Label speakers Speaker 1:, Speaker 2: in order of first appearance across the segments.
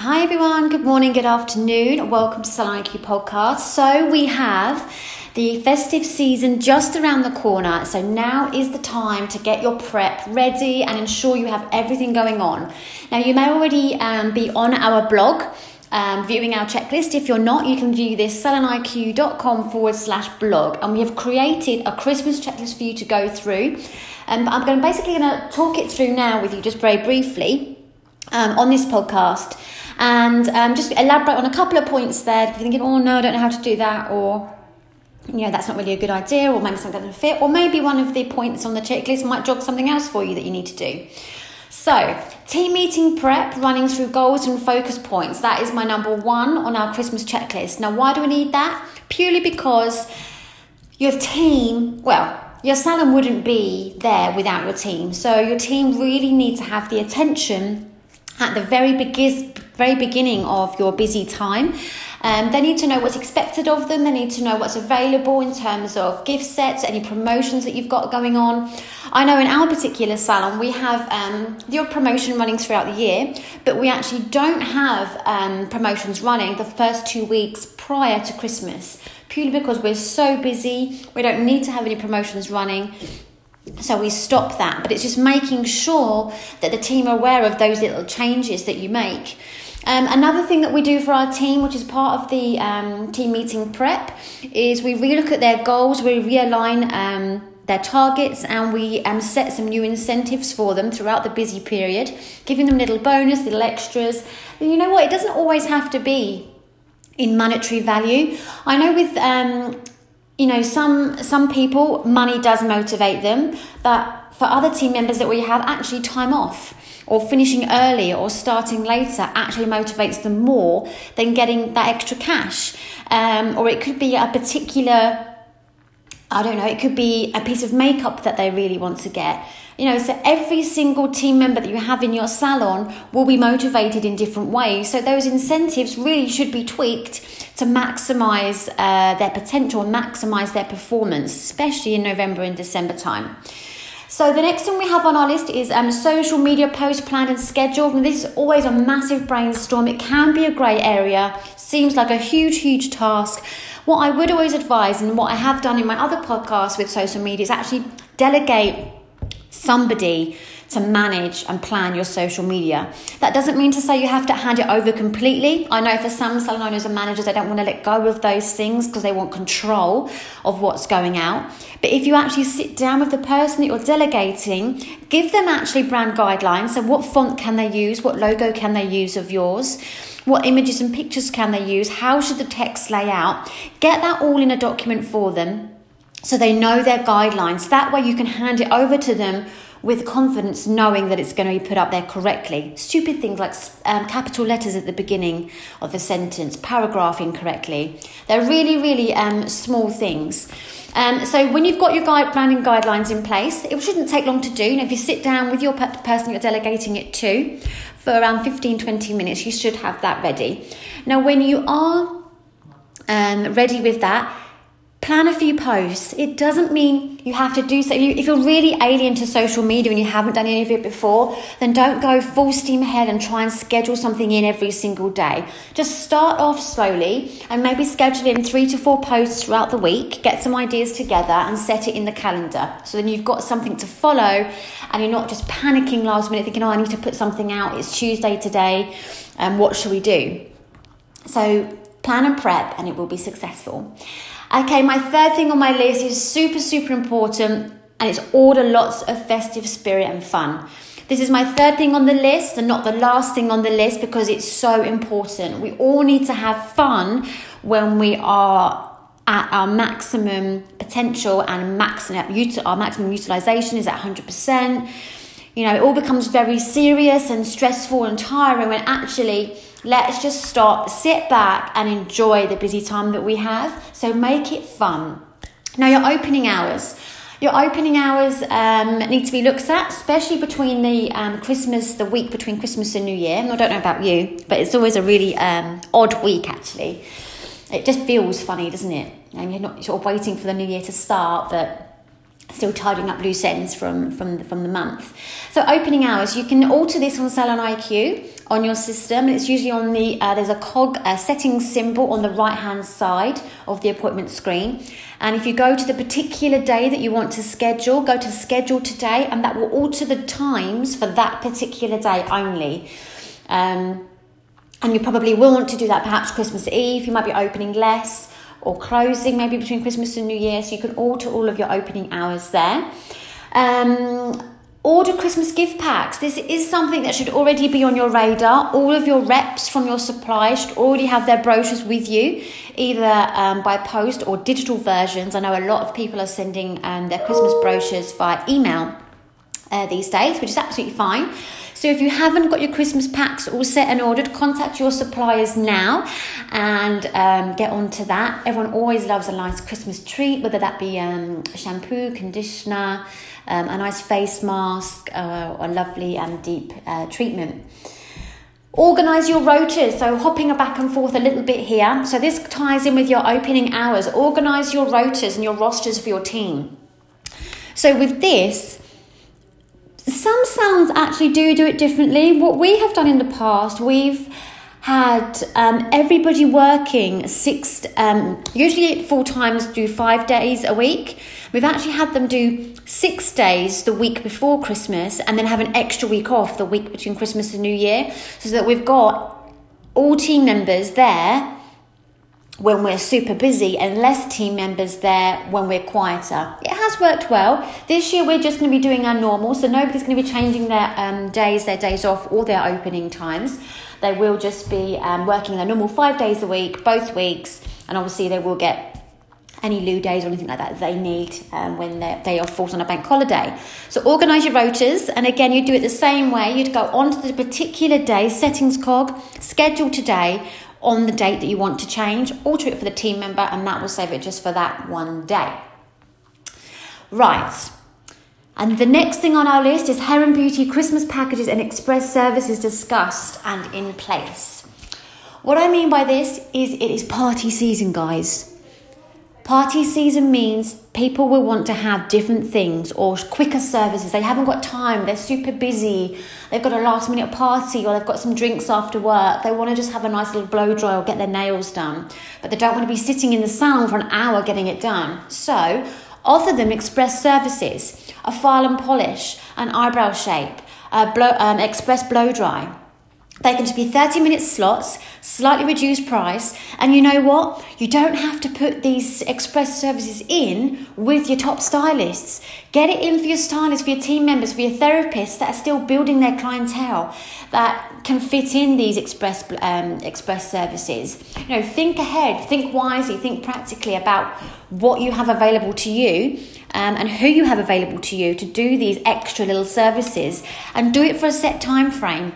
Speaker 1: Hi everyone, good morning, good afternoon. Welcome to Salon IQ podcast. So we have the festive season just around the corner. So now is the time to get your prep ready and ensure you have everything going on. Now you may already um, be on our blog. Um, viewing our checklist. If you're not, you can view this saloniq.com forward slash blog. And we have created a Christmas checklist for you to go through. Um, I'm going basically going to talk it through now with you just very briefly um, on this podcast and um, just elaborate on a couple of points there. If you're thinking, oh no, I don't know how to do that, or you know, that's not really a good idea, or maybe something doesn't fit, or maybe one of the points on the checklist might jog something else for you that you need to do. So, team meeting prep, running through goals and focus points. That is my number one on our Christmas checklist. Now, why do we need that? Purely because your team, well, your salon wouldn't be there without your team. So, your team really need to have the attention at the very begin, very beginning of your busy time. Um, they need to know what's expected of them. They need to know what's available in terms of gift sets, any promotions that you've got going on. I know in our particular salon we have um, the promotion running throughout the year, but we actually don't have um, promotions running the first two weeks prior to Christmas, purely because we're so busy. We don't need to have any promotions running. So we stop that, but it's just making sure that the team are aware of those little changes that you make. Um, another thing that we do for our team, which is part of the um, team meeting prep, is we relook at their goals, we realign um, their targets, and we um, set some new incentives for them throughout the busy period, giving them little bonus, little extras. And you know what? It doesn't always have to be in monetary value. I know with um, you know some some people money does motivate them but for other team members that we have actually time off or finishing early or starting later actually motivates them more than getting that extra cash um, or it could be a particular I don't know, it could be a piece of makeup that they really want to get. You know, so every single team member that you have in your salon will be motivated in different ways. So those incentives really should be tweaked to maximize uh, their potential and maximize their performance, especially in November and December time. So the next thing we have on our list is um, social media post planned and scheduled. And this is always a massive brainstorm. It can be a grey area, seems like a huge, huge task. What I would always advise, and what I have done in my other podcasts with social media, is actually delegate somebody to manage and plan your social media. That doesn't mean to say you have to hand it over completely. I know for some salon owners and managers, they don't want to let go of those things because they want control of what's going out. But if you actually sit down with the person that you're delegating, give them actually brand guidelines. So, what font can they use? What logo can they use of yours? What images and pictures can they use? How should the text lay out? Get that all in a document for them so they know their guidelines. That way you can hand it over to them with confidence, knowing that it's going to be put up there correctly. Stupid things like um, capital letters at the beginning of the sentence, paragraphing correctly. They're really, really um, small things. Um, so when you've got your guide, branding guidelines in place, it shouldn't take long to do. Know, if you sit down with your person you're delegating it to for around 15, 20 minutes, you should have that ready. Now, when you are um, ready with that, plan a few posts. It doesn't mean you have to do so. If you're really alien to social media and you haven't done any of it before, then don't go full steam ahead and try and schedule something in every single day. Just start off slowly and maybe schedule in three to four posts throughout the week, get some ideas together and set it in the calendar. So then you've got something to follow and you're not just panicking last minute thinking, oh, I need to put something out. It's Tuesday today. And um, what should we do? So plan and prep and it will be successful. Okay, my third thing on my list is super, super important and it's order lots of festive spirit and fun. This is my third thing on the list and not the last thing on the list because it's so important. We all need to have fun when we are at our maximum potential and maximum, our maximum utilization is at 100%. You know, it all becomes very serious and stressful and tiring when actually Let's just stop, sit back, and enjoy the busy time that we have. So make it fun. Now, your opening hours. Your opening hours um, need to be looked at, especially between the um, Christmas, the week between Christmas and New Year. I don't know about you, but it's always a really um, odd week actually. It just feels funny, doesn't it? And you're not sort of waiting for the New Year to start, but still tidying up loose ends from from the, from the month. So opening hours, you can alter this on Salon IQ on your system. It's usually on the, uh, there's a cog a settings symbol on the right hand side of the appointment screen. And if you go to the particular day that you want to schedule, go to schedule today, and that will alter the times for that particular day only. Um, and you probably will want to do that perhaps Christmas Eve. You might be opening less or closing maybe between Christmas and New Year. So you can alter all of your opening hours there. Um, order Christmas gift packs. This is something that should already be on your radar. All of your reps from your suppliers should already have their brochures with you, either um, by post or digital versions. I know a lot of people are sending um, their Christmas brochures via email uh, these days, which is absolutely fine. So if you haven't got your Christmas packs all set and ordered, contact your suppliers now and um, get onto that. Everyone always loves a nice Christmas treat, whether that be um, shampoo, conditioner, um, a nice face mask, uh, or a lovely and deep uh, treatment. Organise your rotas, so hopping back and forth a little bit here. So this ties in with your opening hours. Organise your rotas and your rosters for your team. So with this, some sounds actually do do it differently. What we have done in the past, we've had um, everybody working six, um, usually full times, do five days a week. We've actually had them do six days the week before Christmas and then have an extra week off the week between Christmas and New Year, so that we've got all team members there when we're super busy and less team members there when we're quieter. It has worked well. This year we're just going to be doing our normal, so nobody's going to be changing their um, days, their days off, or their opening times. They will just be um, working their normal five days a week, both weeks, and obviously they will get any lieu days or anything like that they need um, when day off falls on a bank holiday. So organise your rotas, and again, you do it the same way. You'd go onto the particular day, settings cog, schedule today, on the date that you want to change, alter it for the team member, and that will save it just for that one day. Right. And the next thing on our list is and beauty Christmas packages and express services discussed and in place. What I mean by this is it is party season, guys. Party season means people will want to have different things or quicker services. They haven't got time, they're super busy, they've got a last minute party or they've got some drinks after work. They want to just have a nice little blow dry or get their nails done, but they don't want to be sitting in the salon for an hour getting it done. So, offer them express services a file and polish, an eyebrow shape, a blow, um, express blow dry they can just be 30 minute slots, slightly reduced price. And you know what? You don't have to put these express services in with your top stylists. Get it in for your stylists, for your team members, for your therapists that are still building their clientele that can fit in these express um, express services. You know, think ahead, think wisely, think practically about what you have available to you um, and who you have available to you to do these extra little services and do it for a set time frame.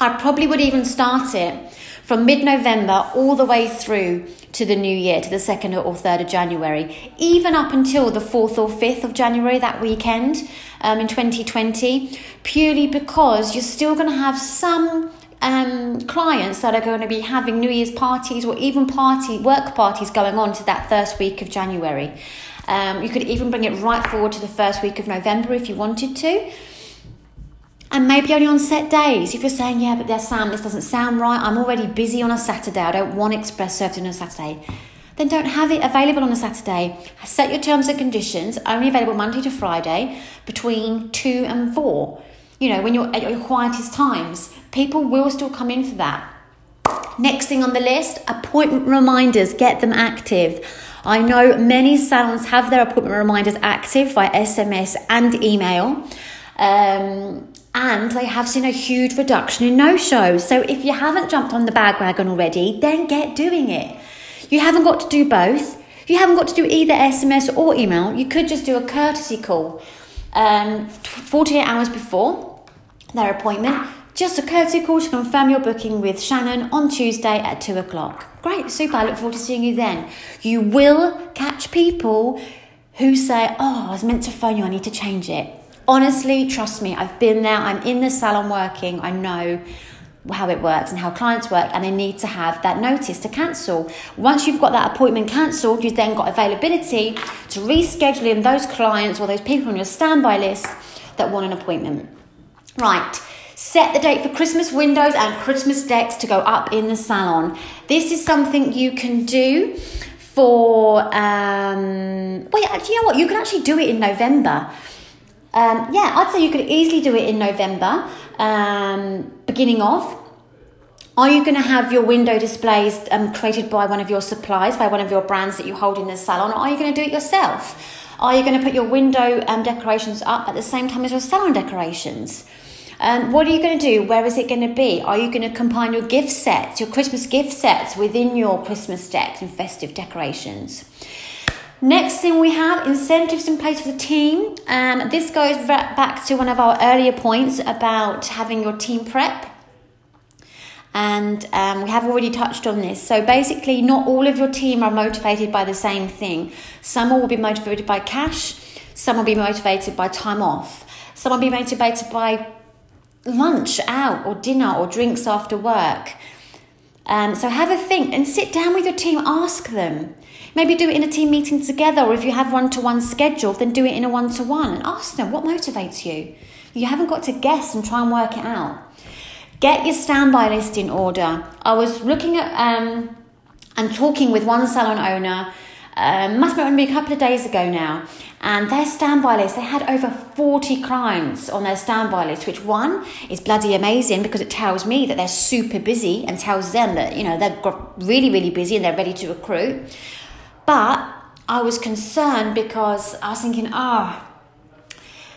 Speaker 1: I probably would even start it from mid November all the way through to the new year, to the 2nd or 3rd of January, even up until the 4th or 5th of January, that weekend um, in 2020, purely because you're still going to have some um, clients that are going to be having New Year's parties or even party work parties going on to that first week of January. Um, you could even bring it right forward to the first week of November if you wanted to and maybe only on set days. If you're saying, yeah, but there's Sam, this doesn't sound right, I'm already busy on a Saturday, I don't want express service on a Saturday, then don't have it available on a Saturday. Set your terms and conditions, only available Monday to Friday between 2 and 4. You know, when you're at your quietest times, people will still come in for that. Next thing on the list appointment reminders, get them active. I know many salons have their appointment reminders active via SMS and email. Um, and they have seen a huge reduction in no shows. So if you haven't jumped on the bandwagon already, then get doing it. You haven't got to do both. You haven't got to do either SMS or email. You could just do a courtesy call um, 48 hours before their appointment. Just a courtesy call to confirm your booking with Shannon on Tuesday at 2 o'clock. Great, super. I look forward to seeing you then. You will catch people who say, Oh, I was meant to phone you, I need to change it honestly, trust me, I've been there, I'm in the salon working, I know how it works and how clients work, and they need to have that notice to cancel. Once you've got that appointment cancelled, you've then got availability to reschedule in those clients or those people on your standby list that want an appointment. Right, Set the date for Christmas windows and Christmas decks to go up in the salon. This is something you can do for, um, well, you know what? You can actually do it in November. Um, yeah, I'd say you could easily do it in November, um, beginning of. Are you going to have your window displays um, created by one of your suppliers, by one of your brands that you hold in the salon, or are you going to do it yourself? Are you going to put your window um, decorations up at the same time as your salon decorations? Um, what are you going to do? Where is it going to be? Are you going to combine your gift sets, your Christmas gift sets, within your Christmas decks and festive decorations? Next thing we have incentives in place for the team. Um, this goes back to one of our earlier points about having your team prep. And um, we have already touched on this. So basically, not all of your team are motivated by the same thing. Some will be motivated by cash, some will be motivated by time off, some will be motivated by lunch out or dinner or drinks after work. Um, so have a think and sit down with your team, ask them. Maybe do it in a team meeting together, or if you have one to one scheduled, then do it in a one to one and ask them what motivates you. You haven't got to guess and try and work it out. Get your standby list in order. I was looking at um, and talking with one salon owner, uh, must have been a couple of days ago now, and their standby list, they had over 40 clients on their standby list, which one is bloody amazing because it tells me that they're super busy and tells them that, you know, they're really, really busy and they're ready to recruit. But I was concerned because I was thinking, oh,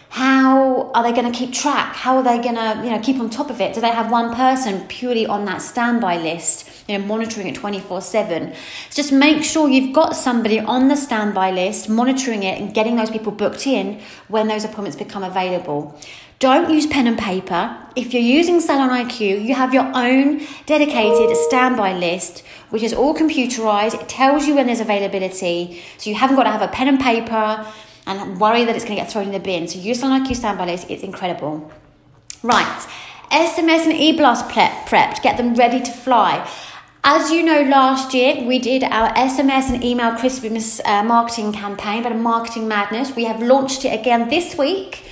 Speaker 1: how are they going to keep track? How are they going to, you know, keep on top of it? Do they have one person purely on that standby list, you know, monitoring it 24 7? Just make sure you've got somebody on the standby list, monitoring it and getting those people booked in when those appointments become available. Don't use pen and paper. If you're using Salon IQ, you have your own dedicated standby list, which is all computerized. It tells you when there's availability. So you haven't got to have a pen and paper and worry that it's going to get thrown in the bin. So use Salon IQ standby list. It's incredible. Right. SMS and e-blast prep, prep get them ready to fly. As you know, last year we did our SMS and email Christmas uh, marketing campaign, but a marketing madness. We have launched it again this week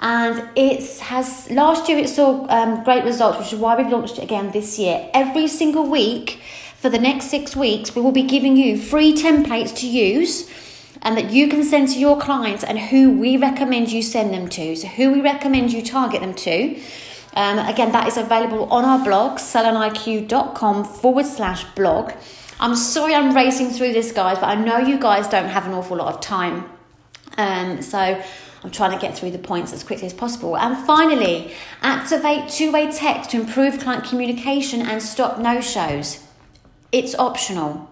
Speaker 1: and it has last year it saw um, great results which is why we've launched it again this year. Every single week for the next six weeks we will be giving you free templates to use and that you can send to your clients and who we recommend you send them to. So who we recommend you target them to. Um, again that is available on our blog saloniq.com forward slash blog. I'm sorry i'm racing through this guys but i know you guys don't have an awful lot of time. Um, so I'm trying to get through the points as quickly as possible. And finally, activate two way text to improve client communication and stop no shows. It's optional.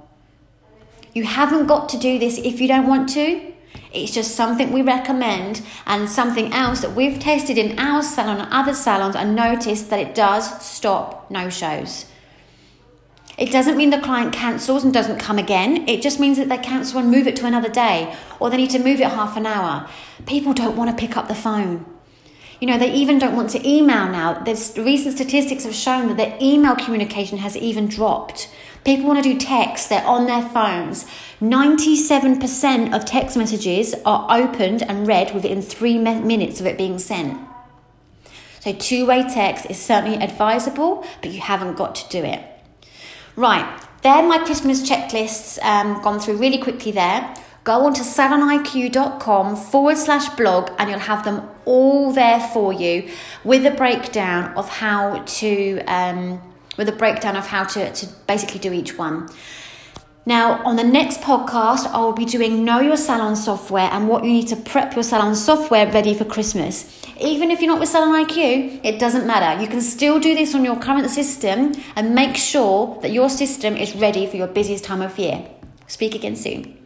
Speaker 1: You haven't got to do this if you don't want to. It's just something we recommend and something else that we've tested in our salon and other salons and noticed that it does stop no shows. It doesn't mean the client cancels and doesn't come again. It just means that they cancel and move it to another day, or they need to move it half an hour. People don't want to pick up the phone. You know, they even don't want to email now. There's recent statistics have shown that their email communication has even dropped. People want to do text, they're on their phones. 97% of text messages are opened and read within three minutes of it being sent. So, two way text is certainly advisable, but you haven't got to do it. Right, there my Christmas checklists um, gone through really quickly there. Go on to saloniq.com forward slash blog and you'll have them all there for you with a breakdown of how to um, with a breakdown of how to, to basically do each one. Now, on the next podcast, I will be doing Know Your Salon software and what you need to prep your salon software ready for Christmas. Even if you're not with Salon IQ, it doesn't matter. You can still do this on your current system and make sure that your system is ready for your busiest time of year. Speak again soon.